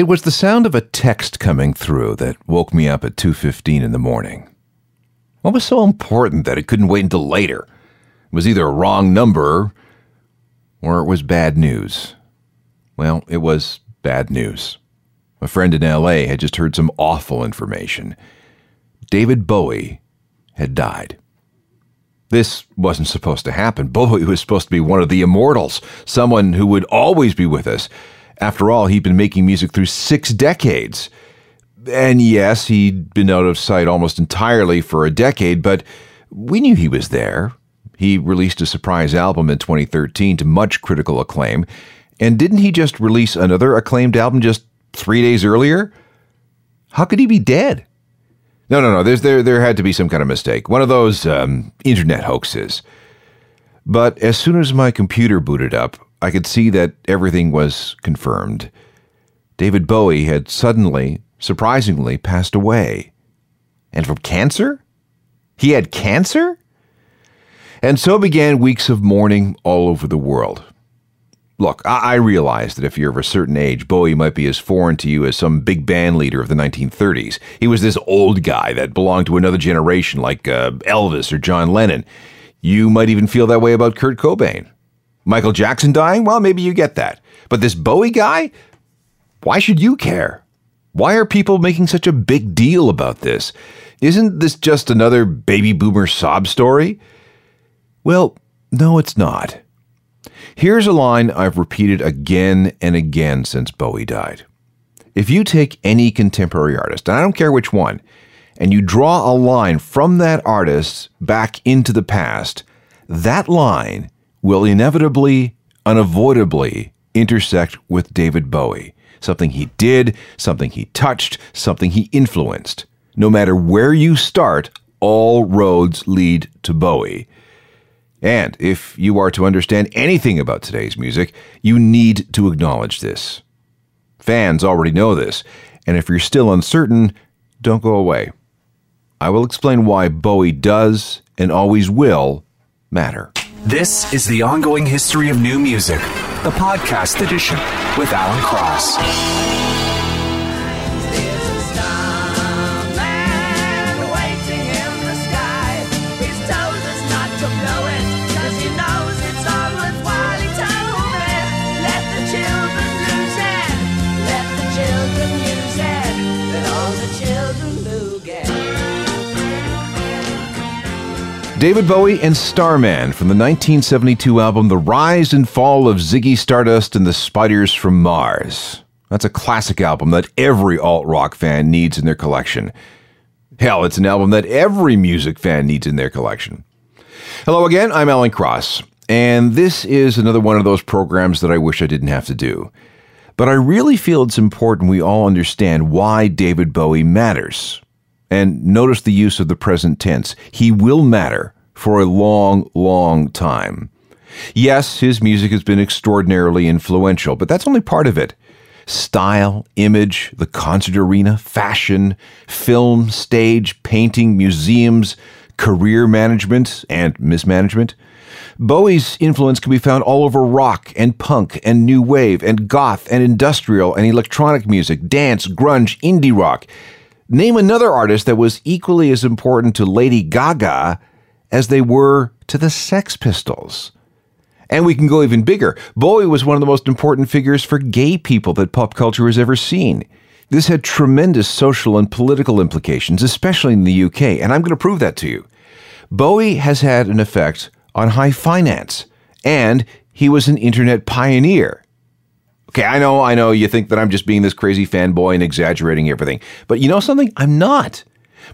It was the sound of a text coming through that woke me up at 2:15 in the morning. What was so important that it couldn't wait until later? It was either a wrong number or it was bad news. Well, it was bad news. A friend in LA had just heard some awful information. David Bowie had died. This wasn't supposed to happen. Bowie was supposed to be one of the immortals, someone who would always be with us. After all, he'd been making music through six decades. And yes, he'd been out of sight almost entirely for a decade, but we knew he was there. He released a surprise album in 2013 to much critical acclaim. And didn't he just release another acclaimed album just three days earlier? How could he be dead? No, no, no. There's, there, there had to be some kind of mistake. One of those um, internet hoaxes. But as soon as my computer booted up, I could see that everything was confirmed. David Bowie had suddenly, surprisingly, passed away. And from cancer? He had cancer? And so began weeks of mourning all over the world. Look, I, I realize that if you're of a certain age, Bowie might be as foreign to you as some big band leader of the 1930s. He was this old guy that belonged to another generation, like uh, Elvis or John Lennon. You might even feel that way about Kurt Cobain. Michael Jackson dying? Well, maybe you get that. But this Bowie guy? Why should you care? Why are people making such a big deal about this? Isn't this just another baby boomer sob story? Well, no, it's not. Here's a line I've repeated again and again since Bowie died. If you take any contemporary artist, and I don't care which one, and you draw a line from that artist back into the past, that line will inevitably, unavoidably intersect with David Bowie. Something he did, something he touched, something he influenced. No matter where you start, all roads lead to Bowie. And if you are to understand anything about today's music, you need to acknowledge this. Fans already know this, and if you're still uncertain, don't go away. I will explain why Bowie does and always will matter. This is the ongoing history of new music, the podcast edition with Alan Cross. David Bowie and Starman from the 1972 album The Rise and Fall of Ziggy Stardust and the Spiders from Mars. That's a classic album that every alt rock fan needs in their collection. Hell, it's an album that every music fan needs in their collection. Hello again, I'm Alan Cross, and this is another one of those programs that I wish I didn't have to do. But I really feel it's important we all understand why David Bowie matters. And notice the use of the present tense. He will matter for a long, long time. Yes, his music has been extraordinarily influential, but that's only part of it. Style, image, the concert arena, fashion, film, stage, painting, museums, career management, and mismanagement. Bowie's influence can be found all over rock and punk and new wave and goth and industrial and electronic music, dance, grunge, indie rock. Name another artist that was equally as important to Lady Gaga as they were to the Sex Pistols. And we can go even bigger. Bowie was one of the most important figures for gay people that pop culture has ever seen. This had tremendous social and political implications, especially in the UK, and I'm going to prove that to you. Bowie has had an effect on high finance, and he was an internet pioneer. Okay, I know, I know you think that I'm just being this crazy fanboy and exaggerating everything. But you know something? I'm not.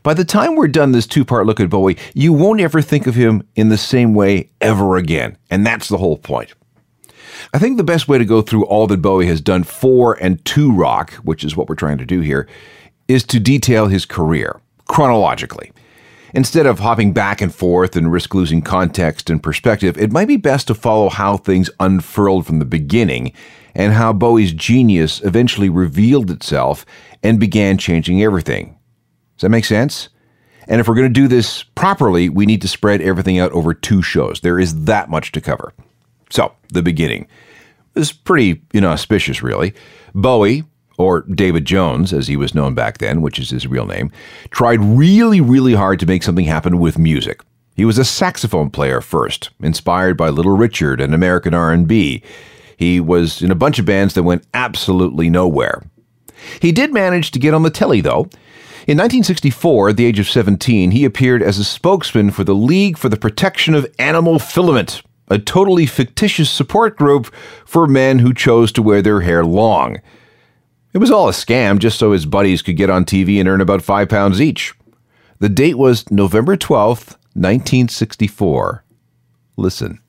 By the time we're done this two part look at Bowie, you won't ever think of him in the same way ever again. And that's the whole point. I think the best way to go through all that Bowie has done for and to rock, which is what we're trying to do here, is to detail his career chronologically. Instead of hopping back and forth and risk losing context and perspective, it might be best to follow how things unfurled from the beginning and how Bowie's genius eventually revealed itself and began changing everything. Does that make sense? And if we're going to do this properly, we need to spread everything out over two shows. There is that much to cover. So, the beginning is pretty inauspicious, really. Bowie, or David Jones, as he was known back then, which is his real name, tried really, really hard to make something happen with music. He was a saxophone player first, inspired by Little Richard and American R&B. He was in a bunch of bands that went absolutely nowhere. He did manage to get on the telly, though. In 1964, at the age of 17, he appeared as a spokesman for the League for the Protection of Animal Filament, a totally fictitious support group for men who chose to wear their hair long. It was all a scam just so his buddies could get on TV and earn about five pounds each. The date was November 12th, 1964. Listen.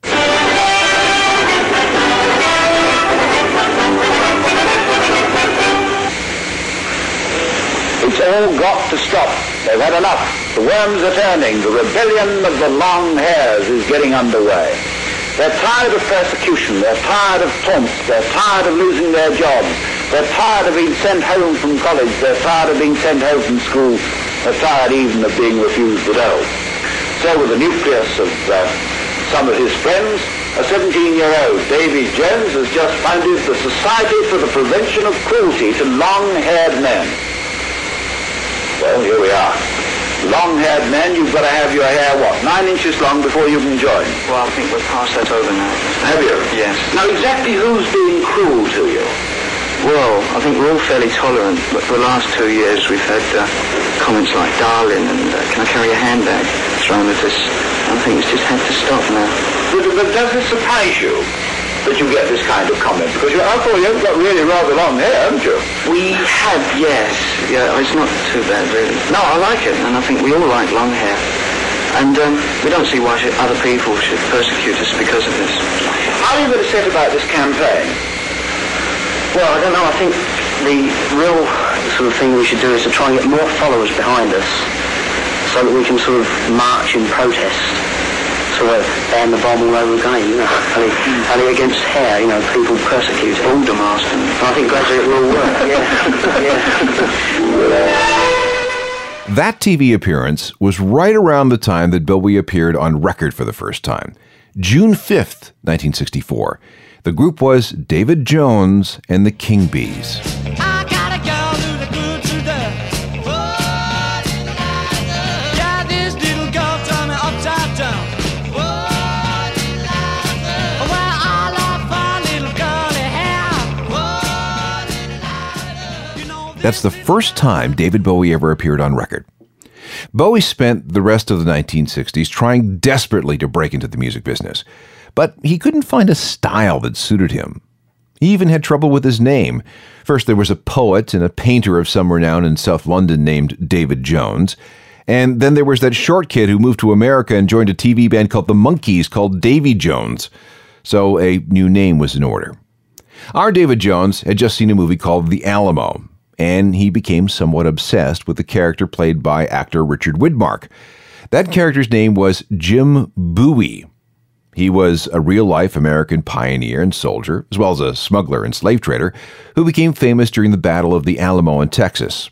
All got to stop. They've had enough. The worms are turning. The rebellion of the long hairs is getting underway. They're tired of persecution. They're tired of taunts. They're tired of losing their jobs. They're tired of being sent home from college. They're tired of being sent home from school. They're tired even of being refused the dough. So with the nucleus of uh, some of his friends, a 17-year-old, Davy Jones, has just founded the Society for the Prevention of Cruelty to Long-Haired Men. Well, here we are. Long-haired men, you've got to have your hair, what, nine inches long before you can join? Well, I think we're past that over now. Have you? Yes. Now, exactly who's being cruel to you? Well, I think we're all fairly tolerant, but for the last two years we've had uh, comments like darling and uh, can I carry a handbag thrown at us. I think it's just had to stop now. But, but does it surprise you that you get this kind of comment? Because you, after all, you've got really rather long hair, haven't you? We have, yes. Yeah, it's not too bad, really. No, I like it, and I think we all like long hair. And um, we don't see why should, other people should persecute us because of this. How are you going to set about this campaign? Well, I don't know. I think the real sort of thing we should do is to try and get more followers behind us so that we can sort of march in protest. Sort of ban the bomb all over again, you know. Only, only against hair, you know, people persecute it. Order I think gradually it will work, yeah. yeah. That TV appearance was right around the time that Bowie appeared on record for the first time, June 5th, 1964. The group was David Jones and the King Bees. That's the first time David Bowie ever appeared on record. Bowie spent the rest of the 1960s trying desperately to break into the music business, but he couldn't find a style that suited him. He even had trouble with his name. First, there was a poet and a painter of some renown in South London named David Jones. And then there was that short kid who moved to America and joined a TV band called the Monkees called Davy Jones. So a new name was in order. Our David Jones had just seen a movie called The Alamo, and he became somewhat obsessed with the character played by actor Richard Widmark. That character's name was Jim Bowie. He was a real life American pioneer and soldier, as well as a smuggler and slave trader, who became famous during the Battle of the Alamo in Texas.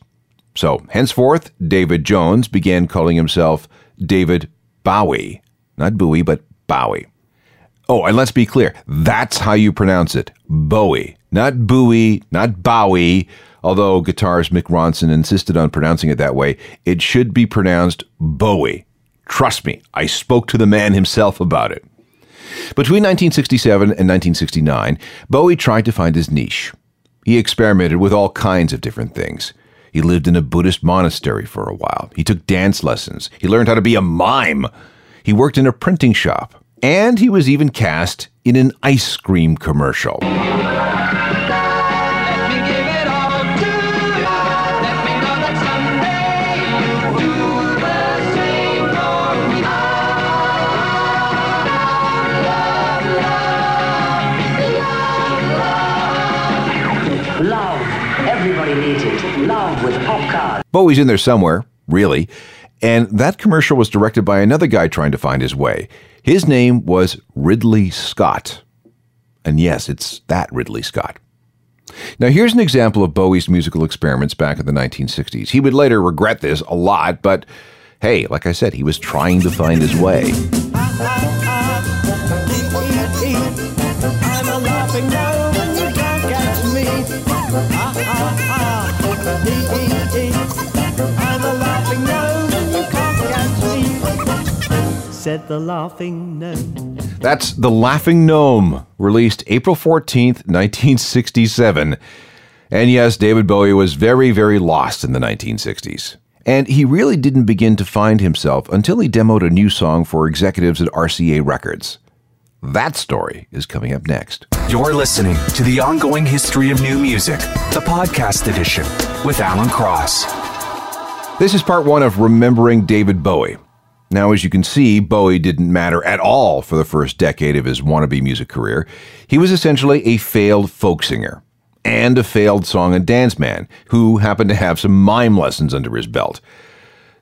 So, henceforth, David Jones began calling himself David Bowie. Not Bowie, but Bowie. Oh, and let's be clear that's how you pronounce it Bowie. Not Bowie, not Bowie. Although guitarist Mick Ronson insisted on pronouncing it that way, it should be pronounced Bowie. Trust me, I spoke to the man himself about it. Between 1967 and 1969, Bowie tried to find his niche. He experimented with all kinds of different things. He lived in a Buddhist monastery for a while. He took dance lessons. He learned how to be a mime. He worked in a printing shop. And he was even cast in an ice cream commercial. Love with popcorn. Bowie's in there somewhere, really. And that commercial was directed by another guy trying to find his way. His name was Ridley Scott. And yes, it's that Ridley Scott. Now, here's an example of Bowie's musical experiments back in the 1960s. He would later regret this a lot, but hey, like I said, he was trying to find his way. Said the laughing gnome. That's The Laughing Gnome, released April 14th, 1967. And yes, David Bowie was very, very lost in the 1960s. And he really didn't begin to find himself until he demoed a new song for executives at RCA Records. That story is coming up next. You're listening to the ongoing history of new music, the podcast edition with Alan Cross. This is part one of Remembering David Bowie. Now, as you can see, Bowie didn't matter at all for the first decade of his wannabe music career. He was essentially a failed folk singer and a failed song and dance man who happened to have some mime lessons under his belt.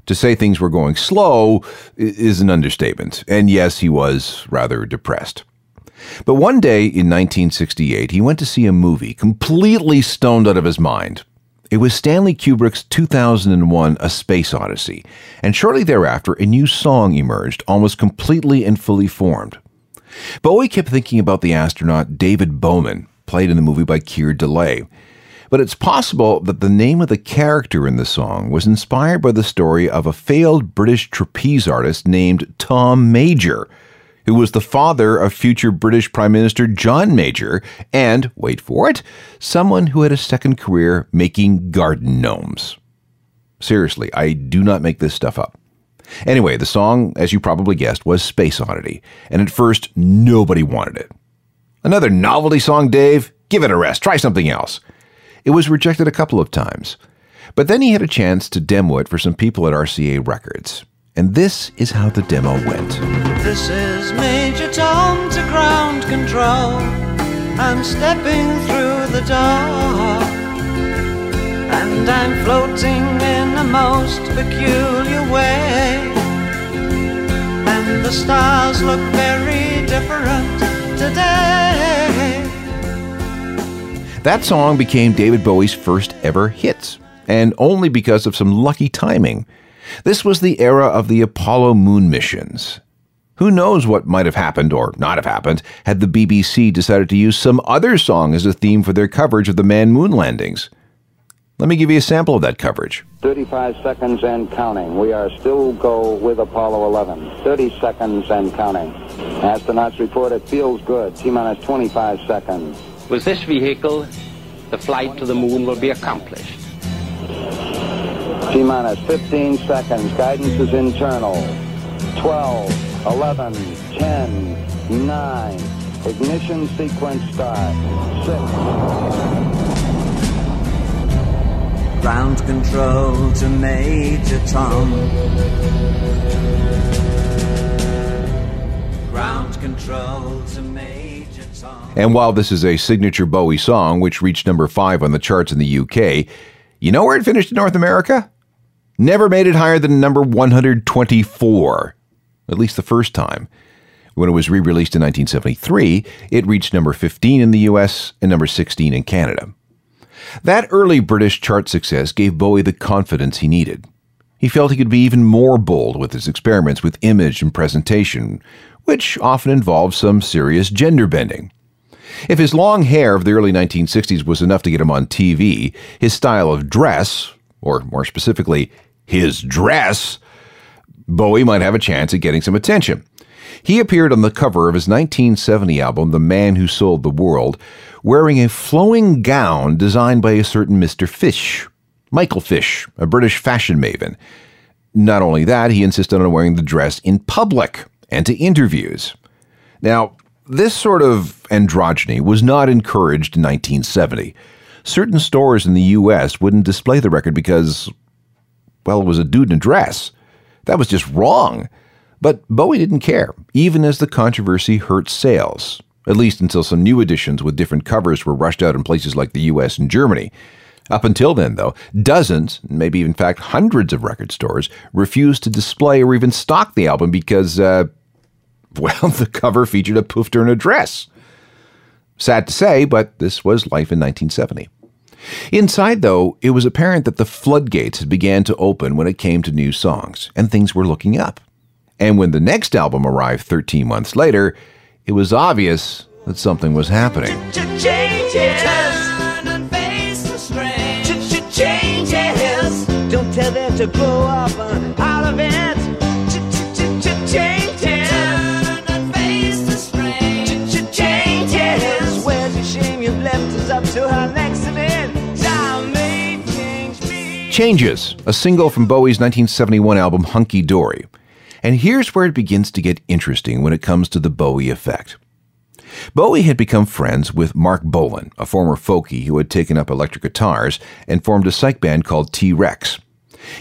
To say things were going slow is an understatement, and yes, he was rather depressed. But one day in 1968, he went to see a movie completely stoned out of his mind. It was Stanley Kubrick's 2001 A Space Odyssey, and shortly thereafter, a new song emerged, almost completely and fully formed. Bowie kept thinking about the astronaut David Bowman, played in the movie by Keir Dullea. But it's possible that the name of the character in the song was inspired by the story of a failed British trapeze artist named Tom Major who was the father of future British Prime Minister John Major, and, wait for it, someone who had a second career making garden gnomes. Seriously, I do not make this stuff up. Anyway, the song, as you probably guessed, was Space Oddity, and at first nobody wanted it. Another novelty song, Dave? Give it a rest, try something else. It was rejected a couple of times, but then he had a chance to demo it for some people at RCA Records. And this is how the demo went. This is Major Tom to ground control. I'm stepping through the door. And I'm floating in a most peculiar way. And the stars look very different today. That song became David Bowie's first ever hit, and only because of some lucky timing. This was the era of the Apollo moon missions. Who knows what might have happened or not have happened had the BBC decided to use some other song as a theme for their coverage of the manned moon landings? Let me give you a sample of that coverage. 35 seconds and counting. We are still go with Apollo 11. 30 seconds and counting. Astronauts report it feels good. T minus 25 seconds. With this vehicle, the flight to the moon will be accomplished. T minus 15 seconds. Guidance is internal. 12, 11, 10, 9. Ignition sequence start. 6. Ground control to Major Tom. Ground control to Major Tom. And while this is a signature Bowie song, which reached number five on the charts in the UK, you know where it finished in North America? Never made it higher than number 124, at least the first time. When it was re released in 1973, it reached number 15 in the US and number 16 in Canada. That early British chart success gave Bowie the confidence he needed. He felt he could be even more bold with his experiments with image and presentation, which often involved some serious gender bending. If his long hair of the early 1960s was enough to get him on TV, his style of dress, or more specifically, his dress, Bowie might have a chance at getting some attention. He appeared on the cover of his 1970 album, The Man Who Sold the World, wearing a flowing gown designed by a certain Mr. Fish, Michael Fish, a British fashion maven. Not only that, he insisted on wearing the dress in public and to interviews. Now, this sort of androgyny was not encouraged in 1970. Certain stores in the U.S. wouldn't display the record because, well, it was a dude in a dress. That was just wrong. But Bowie didn't care, even as the controversy hurt sales, at least until some new editions with different covers were rushed out in places like the US and Germany. Up until then, though, dozens, maybe in fact hundreds of record stores refused to display or even stock the album because, uh, well, the cover featured a poofter in a dress. Sad to say, but this was life in 1970. Inside, though, it was apparent that the floodgates had began to open when it came to new songs, and things were looking up. And when the next album arrived 13 months later, it was obvious that something was happening. Don't tell to up out of it. Changes, a single from Bowie's 1971 album Hunky Dory. And here's where it begins to get interesting when it comes to the Bowie effect. Bowie had become friends with Marc Bolan, a former folkie who had taken up electric guitars and formed a psych band called T Rex.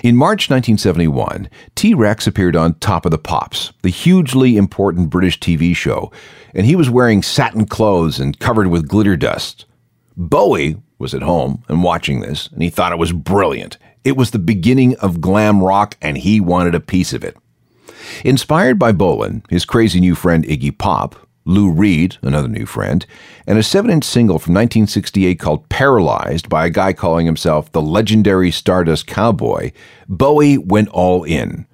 In March 1971, T Rex appeared on Top of the Pops, the hugely important British TV show, and he was wearing satin clothes and covered with glitter dust. Bowie was at home and watching this, and he thought it was brilliant. It was the beginning of glam rock, and he wanted a piece of it. Inspired by Bolan, his crazy new friend Iggy Pop, Lou Reed, another new friend, and a 7 inch single from 1968 called Paralyzed by a guy calling himself the legendary Stardust Cowboy, Bowie went all in.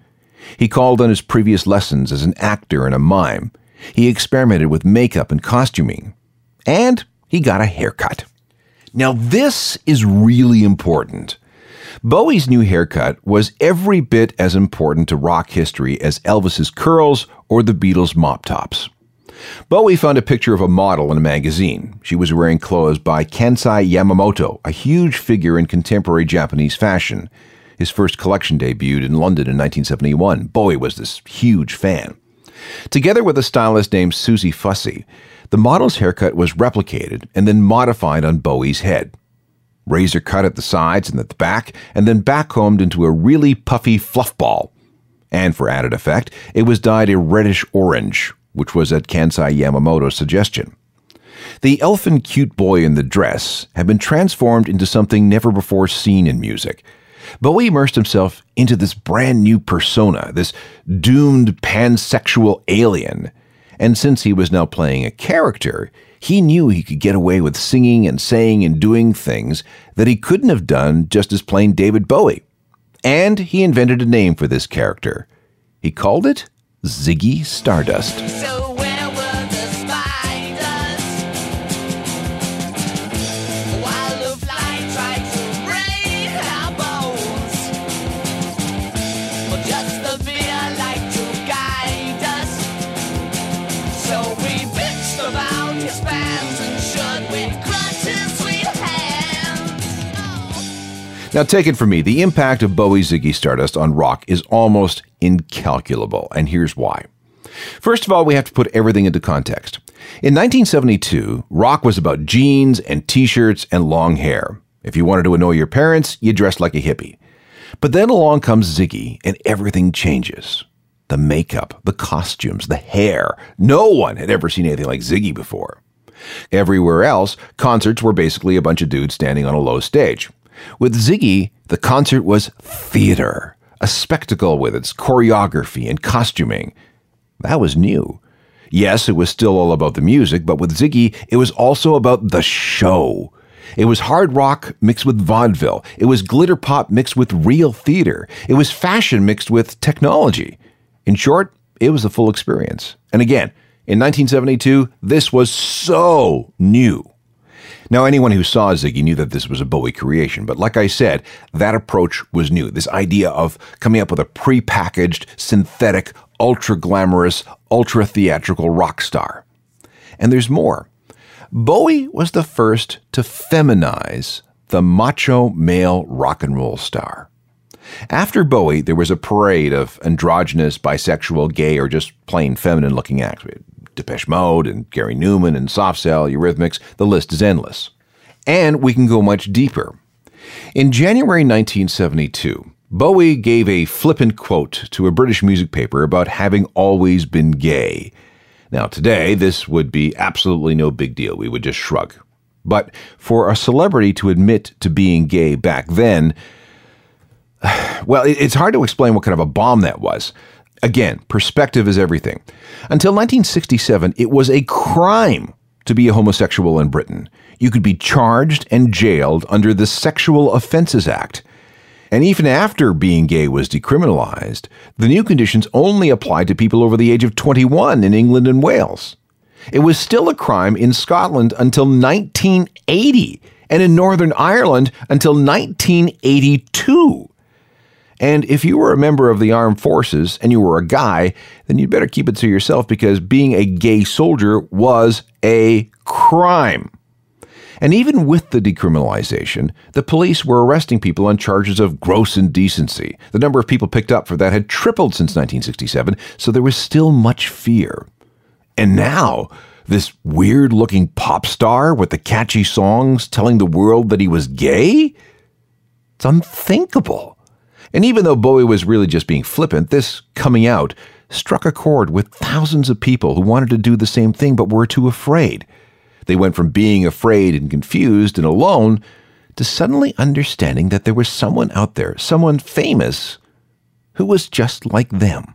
He called on his previous lessons as an actor and a mime. He experimented with makeup and costuming. And he got a haircut. Now, this is really important. Bowie's new haircut was every bit as important to rock history as Elvis's curls or the Beatles' mop tops. Bowie found a picture of a model in a magazine. She was wearing clothes by Kansai Yamamoto, a huge figure in contemporary Japanese fashion. His first collection debuted in London in 1971. Bowie was this huge fan. Together with a stylist named Suzi Fussey, the model's haircut was replicated and then modified on Bowie's head. Razor cut at the sides and at the back, and then backcombed into a really puffy fluff ball. And for added effect, it was dyed a reddish orange, which was at Kansai Yamamoto's suggestion. The elfin cute boy in the dress had been transformed into something never before seen in music. Bowie immersed himself into this brand new persona, this doomed pansexual alien. And since he was now playing a character, he knew he could get away with singing and saying and doing things that he couldn't have done just as plain David Bowie. And he invented a name for this character. He called it Ziggy Stardust. So Now, take it from me, the impact of Bowie's Ziggy Stardust on rock is almost incalculable, and here's why. First of all, we have to put everything into context. In 1972, rock was about jeans and t shirts and long hair. If you wanted to annoy your parents, you dressed like a hippie. But then along comes Ziggy, and everything changes. The makeup, the costumes, the hair. No one had ever seen anything like Ziggy before. Everywhere else, concerts were basically a bunch of dudes standing on a low stage. With Ziggy, the concert was theater, a spectacle with its choreography and costuming. That was new. Yes, it was still all about the music, but with Ziggy, it was also about the show. It was hard rock mixed with vaudeville. It was glitter pop mixed with real theater. It was fashion mixed with technology. In short, it was the full experience. And again, in 1972, this was so new. Now, anyone who saw Ziggy knew that this was a Bowie creation, but like I said, that approach was new. This idea of coming up with a prepackaged, synthetic, ultra glamorous, ultra theatrical rock star. And there's more. Bowie was the first to feminize the macho male rock and roll star. After Bowie, there was a parade of androgynous, bisexual, gay, or just plain feminine looking acts. Depeche Mode and Gary Numan and Soft Cell, Eurythmics, the list is endless. And we can go much deeper. In January 1972, Bowie gave a flippant quote to a British music paper about having always been gay. Now, today, this would be absolutely no big deal. We would just shrug. But for a celebrity to admit to being gay back then, well, it's hard to explain what kind of a bomb that was. Again, perspective is everything. Until 1967, it was a crime to be a homosexual in Britain. You could be charged and jailed under the Sexual Offences Act. And even after being gay was decriminalized, the new conditions only applied to people over the age of 21 in England and Wales. It was still a crime in Scotland until 1980 and in Northern Ireland until 1982. And if you were a member of the armed forces and you were a guy, then you'd better keep it to yourself because being a gay soldier was a crime. And even with the decriminalization, the police were arresting people on charges of gross indecency. The number of people picked up for that had tripled since 1967, so there was still much fear. And now, this weird looking pop star with the catchy songs telling the world that he was gay? It's unthinkable. And even though Bowie was really just being flippant, this coming out struck a chord with thousands of people who wanted to do the same thing but were too afraid. They went from being afraid and confused and alone to suddenly understanding that there was someone out there, someone famous, who was just like them.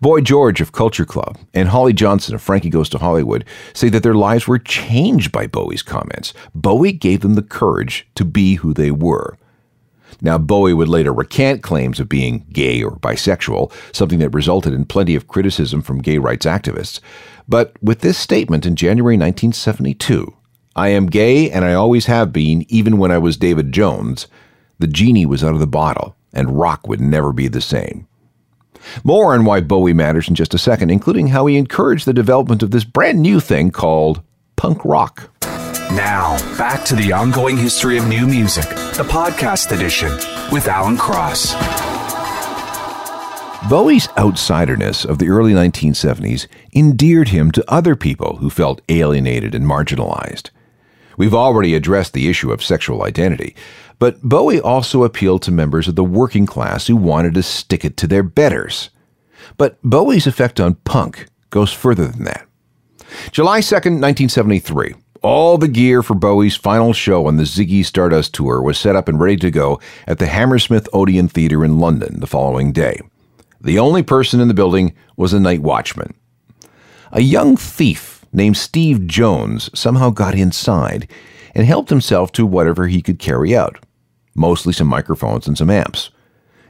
Boy George of Culture Club and Holly Johnson of Frankie Goes to Hollywood say that their lives were changed by Bowie's comments. Bowie gave them the courage to be who they were. Now, Bowie would later recant claims of being gay or bisexual, something that resulted in plenty of criticism from gay rights activists. But with this statement in January 1972, I am gay and I always have been, even when I was David Jones, the genie was out of the bottle and rock would never be the same. More on why Bowie matters in just a second, including how he encouraged the development of this brand new thing called punk rock. Now, back to the ongoing history of new music, the podcast edition with Alan Cross. Bowie's outsiderness of the early 1970s endeared him to other people who felt alienated and marginalized. We've already addressed the issue of sexual identity, but Bowie also appealed to members of the working class who wanted to stick it to their betters. But Bowie's effect on punk goes further than that. July 2nd, 1973. All the gear for Bowie's final show on the Ziggy Stardust tour was set up and ready to go at the Hammersmith Odeon Theatre in London the following day. The only person in the building was a night watchman. A young thief named Steve Jones somehow got inside and helped himself to whatever he could carry out, mostly some microphones and some amps.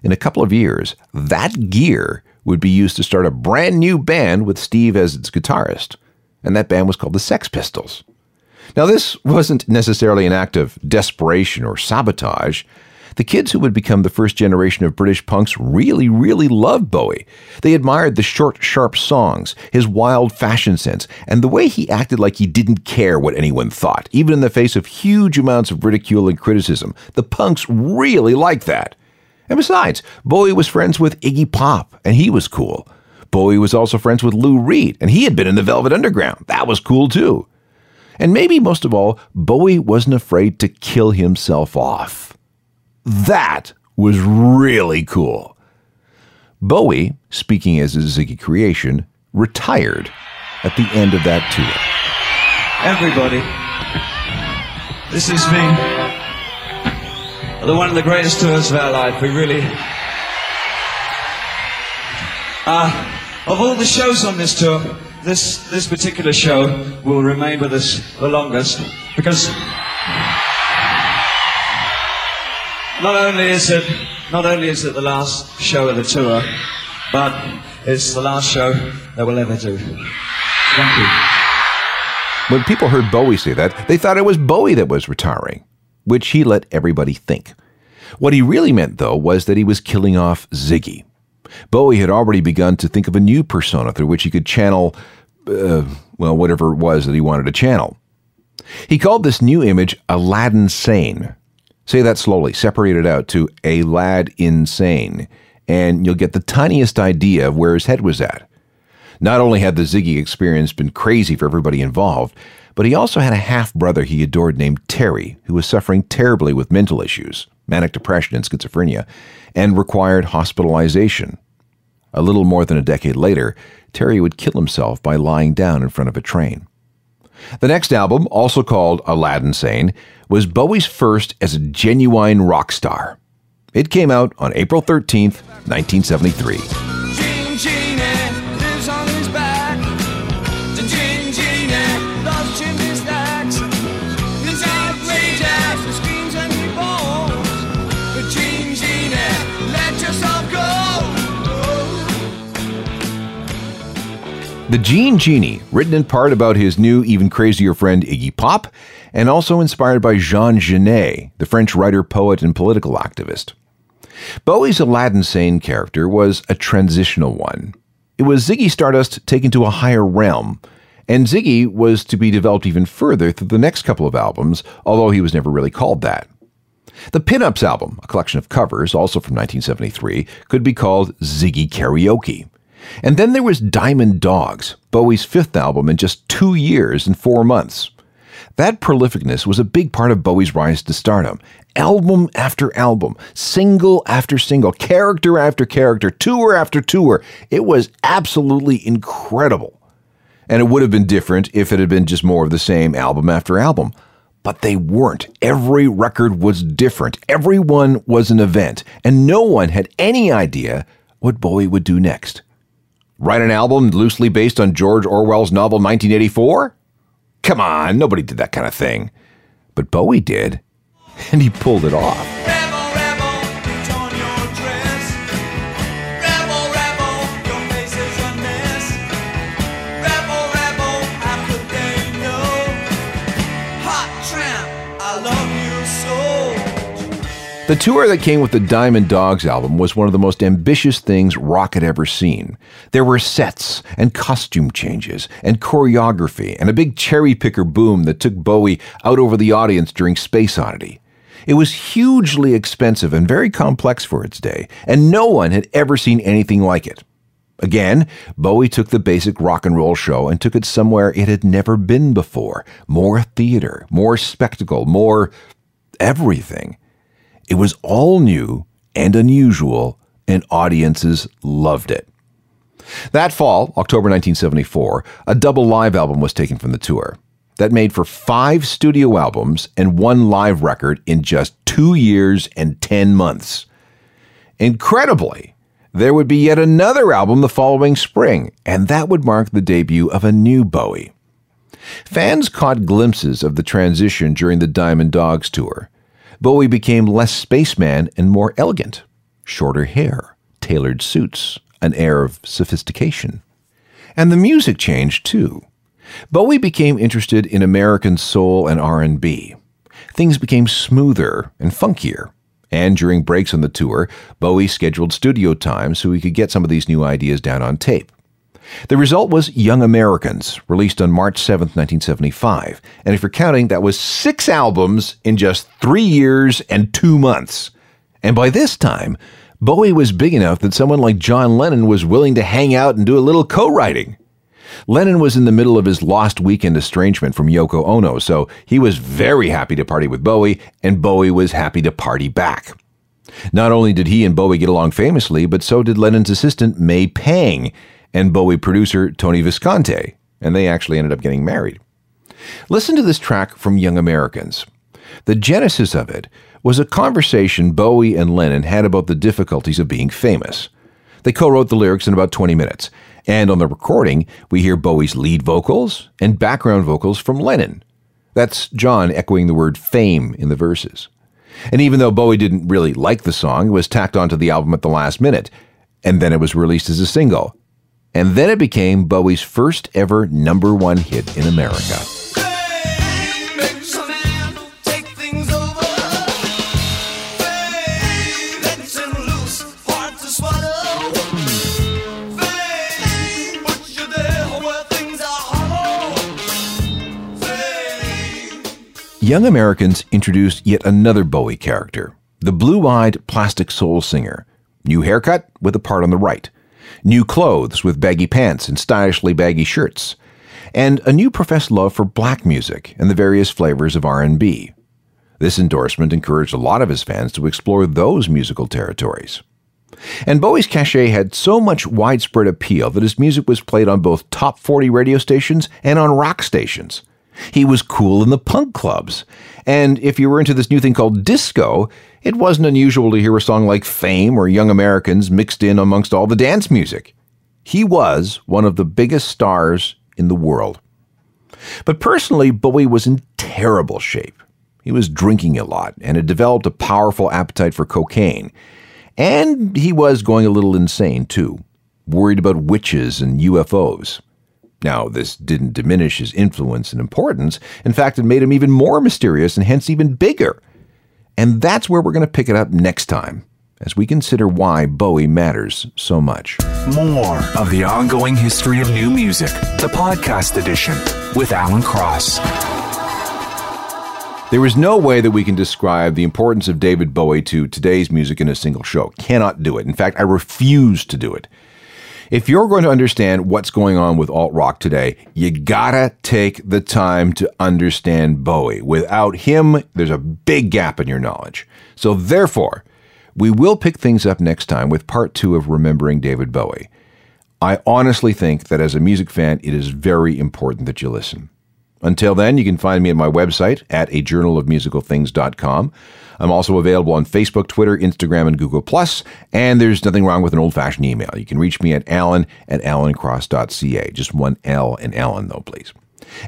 In a couple of years, that gear would be used to start a brand new band with Steve as its guitarist, and that band was called the Sex Pistols. Now, this wasn't necessarily an act of desperation or sabotage. The kids who would become the first generation of British punks really, really loved Bowie. They admired the short, sharp songs, his wild fashion sense, and the way he acted like he didn't care what anyone thought, even in the face of huge amounts of ridicule and criticism. The punks really liked that. And besides, Bowie was friends with Iggy Pop, and he was cool. Bowie was also friends with Lou Reed, and he had been in the Velvet Underground. That was cool too. And maybe most of all, Bowie wasn't afraid to kill himself off. That was really cool. Bowie, speaking as a Ziggy creation, retired at the end of that tour. Everybody, this is me. the one of the greatest tours of our life. We really, uh, of all the shows on this tour, this this particular show will remain with us the longest because not only is it not only is it the last show of the tour, but it's the last show that we'll ever do. Thank you. When people heard Bowie say that, they thought it was Bowie that was retiring, which he let everybody think. What he really meant, though, was that he was killing off Ziggy. Bowie had already begun to think of a new persona through which he could channel, uh, well, whatever it was that he wanted to channel. He called this new image Aladdin Sane. Say that slowly, separate it out to a lad insane, and you'll get the tiniest idea of where his head was at. Not only had the Ziggy experience been crazy for everybody involved, but he also had a half brother he adored named Terry, who was suffering terribly with mental issues, manic depression and schizophrenia, and required hospitalization. A little more than a decade later, Terry would kill himself by lying down in front of a train. The next album, also called Aladdin Sane, was Bowie's first as a genuine rock star. It came out on April 13, 1973. The Gene Genie, written in part about his new, even crazier friend Iggy Pop, and also inspired by Jean Genet, the French writer, poet, and political activist. Bowie's Aladdin Sane character was a transitional one. It was Ziggy Stardust taken to a higher realm, and Ziggy was to be developed even further through the next couple of albums, although he was never really called that. The Pinups album, a collection of covers, also from 1973, could be called Ziggy Karaoke. And then there was Diamond Dogs, Bowie's fifth album in just two years and four months. That prolificness was a big part of Bowie's rise to stardom. Album after album, single after single, character after character, tour after tour. It was absolutely incredible. And it would have been different if it had been just more of the same album after album. But they weren't. Every record was different. Every one was an event. And no one had any idea what Bowie would do next. Write an album loosely based on George Orwell's novel 1984? Come on, nobody did that kind of thing. But Bowie did, and he pulled it off. The tour that came with the Diamond Dogs album was one of the most ambitious things rock had ever seen. There were sets and costume changes and choreography and a big cherry picker boom that took Bowie out over the audience during Space Oddity. It was hugely expensive and very complex for its day, and no one had ever seen anything like it. Again, Bowie took the basic rock and roll show and took it somewhere it had never been before. More theater, more spectacle, more everything. It was all new and unusual, and audiences loved it. That fall, October 1974, a double live album was taken from the tour. That made for five studio albums and one live record in just two years and 10 months. Incredibly, there would be yet another album the following spring, and that would mark the debut of a new Bowie. Fans caught glimpses of the transition during the Diamond Dogs tour. Bowie became less spaceman and more elegant. Shorter hair, tailored suits, an air of sophistication. And the music changed too. Bowie became interested in American soul and R&B. Things became smoother and funkier. And during breaks on the tour, Bowie scheduled studio time so he could get some of these new ideas down on tape. The result was Young Americans, released on March 7, 1975. And if you're counting, that was six albums in just three years and two months. And by this time, Bowie was big enough that someone like John Lennon was willing to hang out and do a little co writing. Lennon was in the middle of his lost weekend estrangement from Yoko Ono, so he was very happy to party with Bowie, and Bowie was happy to party back. Not only did he and Bowie get along famously, but so did Lennon's assistant May Pang and Bowie producer Tony Visconti, and they actually ended up getting married. Listen to this track from Young Americans. The genesis of it was a conversation Bowie and Lennon had about the difficulties of being famous. They co wrote the lyrics in about 20 minutes, and on the recording, we hear Bowie's lead vocals and background vocals from Lennon. That's John echoing the word fame in the verses. And even though Bowie didn't really like the song, it was tacked onto the album at the last minute, and then it was released as a single. And then it became Bowie's first ever number one hit in America. Young Americans introduced yet another Bowie character, the blue eyed plastic soul singer. New haircut with a part on the right, new clothes with baggy pants and stylishly baggy shirts, and a new professed love for black music and the various flavors of R&B. This endorsement encouraged a lot of his fans to explore those musical territories. And Bowie's cachet had so much widespread appeal that his music was played on both top 40 radio stations and on rock stations. He was cool in the punk clubs. And if you were into this new thing called disco, it wasn't unusual to hear a song like Fame or Young Americans mixed in amongst all the dance music. He was one of the biggest stars in the world. But personally, Bowie was in terrible shape. He was drinking a lot and had developed a powerful appetite for cocaine. And he was going a little insane, too, worried about witches and UFOs. Now, this didn't diminish his influence and importance. In fact, it made him even more mysterious and hence even bigger. And that's where we're going to pick it up next time as we consider why Bowie matters so much. More of the ongoing history of new music, the podcast edition with Alan Cross. There is no way that we can describe the importance of David Bowie to today's music in a single show. Cannot do it. In fact, I refuse to do it. If you're going to understand what's going on with alt rock today, you gotta take the time to understand Bowie. Without him, there's a big gap in your knowledge. So, therefore, we will pick things up next time with part two of Remembering David Bowie. I honestly think that as a music fan, it is very important that you listen. Until then, you can find me at my website at a I'm also available on Facebook, Twitter, Instagram, and Google. And there's nothing wrong with an old fashioned email. You can reach me at alan at alancross.ca. Just one L in Alan, though, please.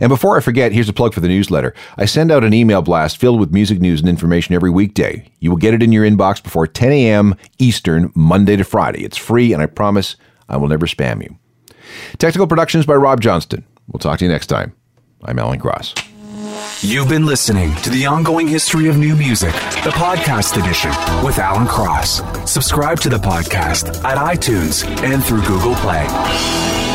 And before I forget, here's a plug for the newsletter. I send out an email blast filled with music news and information every weekday. You will get it in your inbox before 10 a.m. Eastern, Monday to Friday. It's free, and I promise I will never spam you. Technical productions by Rob Johnston. We'll talk to you next time. I'm Alan Cross. You've been listening to the ongoing history of new music, the podcast edition with Alan Cross. Subscribe to the podcast at iTunes and through Google Play.